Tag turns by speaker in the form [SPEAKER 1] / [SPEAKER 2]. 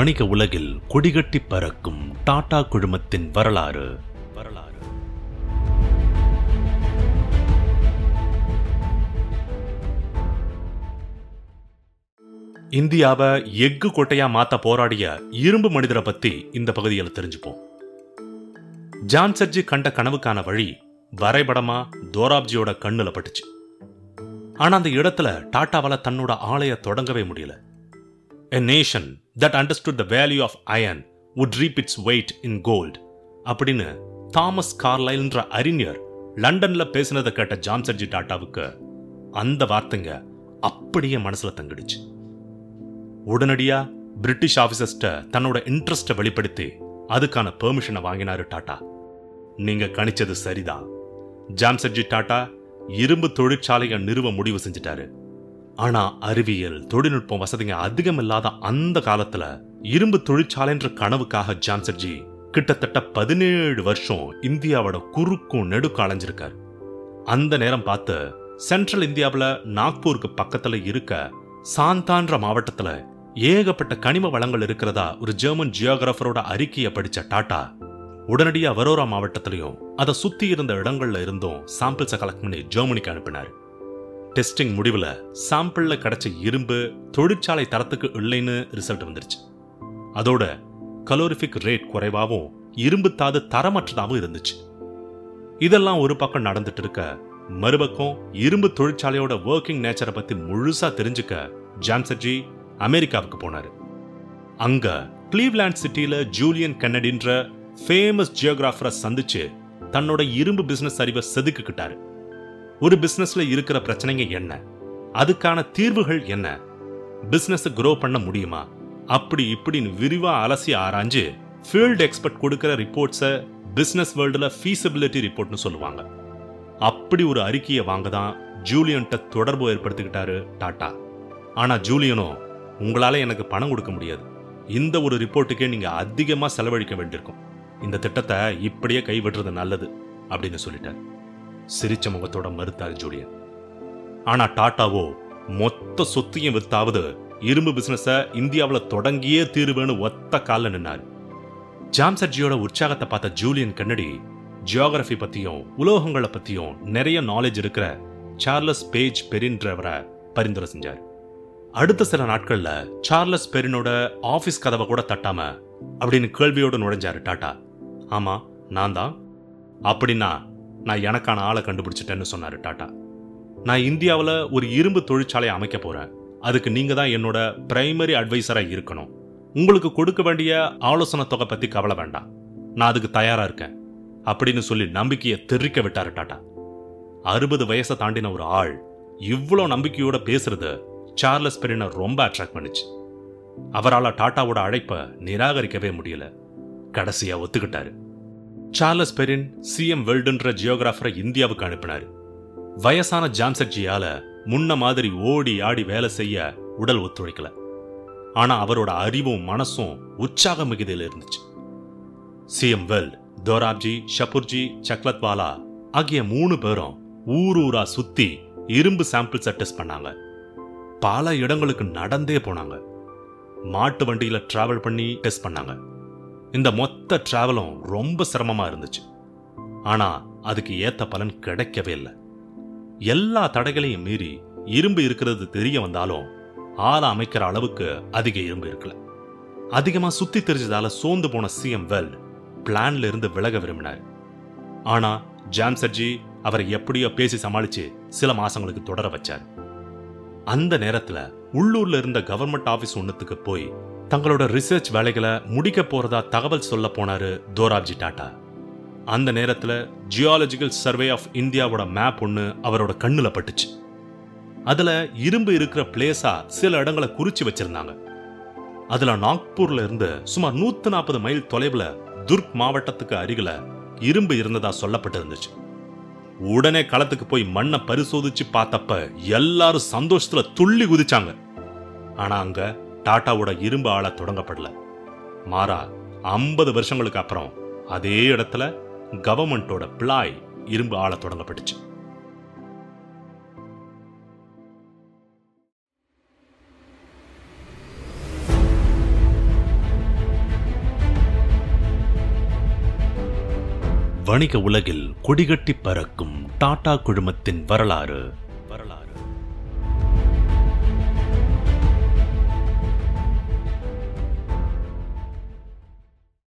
[SPEAKER 1] வணிக உலகில் கொடிகட்டி பறக்கும் டாடா குழுமத்தின் வரலாறு. வரலாறு இந்தியாவை எஃகு கொட்டையா மாத்த போராடிய இரும்பு மனிதரை பத்தி இந்த பகுதியில் தெரிஞ்சுப்போம். ஜான்சர்ஜி கண்ட கனவுக்கான வழி வரைபடமா தோராப்ஜியோட கண்ணுல பட்டுச்சு. ஆனா அந்த இடத்துல டாட்டாவால தன்னோட ஆலைய தொடங்கவே முடியல. A nation that understood the value of iron would reap its weight in gold அப்படின்னு தாமஸ் கார்லைல்ன்ற அறிஞர் லண்டன்ல பேசினதை கேட்ட ஜான்சர்ஜி டாட்டாவுக்கு அந்த வார்த்தைங்க அப்படியே மனசுல தங்கிடுச்சு. உடனடியா பிரிட்டிஷ் ஆபீசர்ஸ்ட தன்னோட இன்ட்ரெஸ்ட வெளிப்படுத்தி அதுக்கான பெர்மிஷனை வாங்கினாரு டாட்டா. நீங்க கணிச்சது சரிதான். ஜாம்சர்ஜி டாட்டா இரும்பு தொழிற்சாலையை நிறுவ முடிவு செஞ்சிட்டாரு. ஆனா அறிவியல் தொழில்நுட்பம் வசதிங்க அதிகம் இல்லாத அந்த காலத்துல இரும்பு தொழிற்சாலைன்ற கனவுக்காக ஜான்சர்ஜி கிட்டத்தட்ட பதினேழு வருஷம் இந்தியாவோட குறுக்கும் நெடுக்கும் அலைஞ்சிருக்கார். அந்த நேரம் பார்த்து சென்ட்ரல் இந்தியாவுல நாக்பூருக்கு பக்கத்துல இருக்க சாந்தான்ற மாவட்டத்துல ஏகப்பட்ட கனிம வளங்கள் இருக்கிறதா ஒரு ஜெர்மன் ஜியோகிராஃபரோட அறிக்கையை படிச்ச டாட்டா உடனடியா வரோரா மாவட்டத்திலையும் அதை சுத்தி இருந்த இடங்கள்ல இருந்தும் சாம்பிள்ஸை கலெக்ட் பண்ணி ஜெர்மனிக்கு அனுப்பினார். டெஸ்டிங் முடிவுல சாம்பிள்ல கிடைச்ச இரும்பு தொழிற்சாலை தரத்துக்கு இல்லைன்னு ரிசல்ட் வந்துருச்சு. அதோட கலோரிஃபிக் ரேட் குறைவாகவும் இரும்பு தாது தரமற்றதாகவும் இருந்துச்சு. இதெல்லாம் ஒரு பக்கம் நடந்துட்டு இருக்க மறுபக்கம் இரும்பு தொழிற்சாலையோட ஒர்க்கிங் நேச்சரை பற்றி முழுசா தெரிஞ்சுக்க ஜான்சர்ஜி அமெரிக்காவுக்கு போனாரு. அங்க கிளீவ்லாண்ட் சிட்டியில் ஜூலியன் கென்னடின்ற ஃபேமஸ் ஜியோகிராஃபரை சந்திச்சு தன்னோட இரும்பு பிஸ்னஸ் அறிவை செதுக்கிக்கிட்டாரு. ஒரு பிசினஸ்ல இருக்கிற பிரச்சனைங்க என்ன? அதுக்கான தீர்வுகள் என்ன? பிஸ்னஸை குரோ பண்ண முடியுமா? அப்படி இப்படின்னு விரிவா அலசி ஆராய்ஞ்சு ஃபீல்டு எக்ஸ்பர்ட் கொடுக்குற ரிப்போர்ட்ஸை பிசினஸ் வேர்ல்டுல ஃபீஸபிலிட்டி ரிப்போர்ட்னு சொல்லுவாங்க. அப்படி ஒரு அறிக்கையை வாங்க தான் ஜூலியன்ட்ட தொடர்பு ஏற்படுத்திக்கிட்டாரு டாட்டா. ஆனா ஜூலியனோ உங்களால எனக்கு பணம் கொடுக்க முடியாது. இந்த ஒரு ரிப்போர்ட்டுக்கே நீங்க அதிகமா செலவழிக்க வேண்டியிருக்கும். இந்த திட்டத்தை இப்படியே கைவிடுறது நல்லது அப்படின்னு சொல்லிட்டார். சிரிச்ச முகத்தோட மறுத்தாள் ஜூலியன். ஆனா டாட்டாவோ மொத்த சொத்தையும் வித்தாவது இரும்பு பிசினஸ இந்தியாவுல தொடங்கியே தீருவேன்னு ஒத்த கால்ல நின்னார். ஜாம்சர்ஜியோட உற்சாகத்தை பார்த்த ஜூலியன் கன்னடி ஜியோகிரஃபி பத்தியும் உலோகங்களை பத்தியும் நிறைய நாலேஜ் இருக்கிற சார்லஸ் பேஜ் பெரின்றவரை பரிந்துரை செஞ்சார். அடுத்த சில நாட்கள்ல சார்லஸ் பெரினோட ஆஃபீஸ் கதவை கூட தட்டாம அப்படின்னு கேள்வியோடு நுழைஞ்சாரு டாட்டா. ஆமா நான் தான் அப்படின்னா நான் எனக்கான ஆளை கண்டுபிடிச்சிட்டேன்னு சொன்னாரு டாட்டா. நான் இந்தியாவில் ஒரு இரும்பு தொழிற்சாலையை அமைக்க போறேன். அதுக்கு நீங்க தான் என்னோட பிரைமரி அட்வைசரா இருக்கணும். உங்களுக்கு கொடுக்க வேண்டிய ஆலோசனை தொகை பத்தி கவலை வேண்டாம். நான் அதுக்கு தயாராக இருக்கேன். அப்படின்னு சொல்லி நம்பிக்கையை தெரிக்க விட்டாரு டாட்டா. அறுபது வயசை தாண்டின ஒரு ஆள் இவ்வளோ நம்பிக்கையோட பேசுறது சார்லஸ் பெரினை ரொம்ப அட்ராக்ட் பண்ணுச்சு. அவரால் டாட்டாவோட அழைப்பை நிராகரிக்கவே முடியல. கடைசியா ஒத்துக்கிட்டாரு. சார்லஸ் பெரின் சிஎம் வெல்டுன்ற ஜியோகிராஃபரை இந்தியாவுக்கு அனுப்பினார். வயசான ஜாம்சர்ஜியால முன்ன மாதிரி ஓடி ஆடி வேலை செய்ய உடல் ஒத்துழைக்கல. ஆனா அவரோட அறிவும் மனசும் உற்சாக மிகுதியில் இருந்துச்சு C M Weld Dorabji Shapurji Saklatvala ஆகிய மூணு பேரும் ஊர் ஊரா சுத்தி இரும்பு சாம்பிள்ஸை டெஸ்ட் பண்ணாங்க. பல இடங்களுக்கு நடந்தே போனாங்க. மாட்டு வண்டியில டிராவல் பண்ணி டெஸ்ட் பண்ணாங்க. இந்த மொத்த டிராவலும் ரொம்ப சிரமமா இருந்துச்சு. ஆனா அதுக்கு ஏத்த பலன் கிடைக்கவே இல்லை. எல்லா தடைகளையும் மீறி இரும்பு இருக்கிறது தெரிய வந்தாலும் ஆளை அமைக்கிற அளவுக்கு அதிக இரும்பு இருக்கல. அதிகமா சுத்தி தெரிஞ்சதால சோர்ந்து போன சிஎம் வெல் பிளான்ல இருந்து விலக விரும்பினார். ஆனா ஜாம்சர்ஜி அவரை எப்படியோ பேசி சமாளிச்சு சில மாசங்களுக்கு தொடர வச்சார். அந்த நேரத்துல உள்ளூர்ல இருந்த கவர்மெண்ட் ஆபீஸ் ஒன்னுத்துக்கு போய் தங்களோட ரிசர்ச் வேலைகளை முடிக்க போகிறதா தகவல் சொல்ல போனாரு தோராப்ஜி டாட்டா. அந்த நேரத்தில் ஜியாலஜிக்கல் சர்வே ஆஃப் இந்தியாவோட மேப் ஒன்று அவரோட கண்ணில் பட்டுச்சு. அதில் இரும்பு இருக்கிற பிளேஸாக சில இடங்களை குறித்து வச்சிருந்தாங்க. அதில் நாக்பூர்ல இருந்து சுமார் நூற்றி நாற்பது மைல் தொலைவில் துர்க் மாவட்டத்துக்கு அருகில் இரும்பு இருந்ததாக சொல்லப்பட்டிருந்துச்சு. உடனே களத்துக்கு போய் மண்ணை பரிசோதிச்சு பார்த்தப்ப எல்லாரும் சந்தோஷத்தில் துள்ளி குதிச்சாங்க. ஆனால் அங்கே டாட்டாவோட இரும்பு ஆள தொடங்கப்படல. மாறா ஐம்பது வருஷங்களுக்கு அப்புறம் அதே இடத்துல கவர்மெண்ட்டோட பிளாய் இரும்பு ஆள தொடங்கப்பட்டுச்சு. வணிக உலகில் கொடிகட்டி பறக்கும் டாடா குழுமத்தின் வரலாறு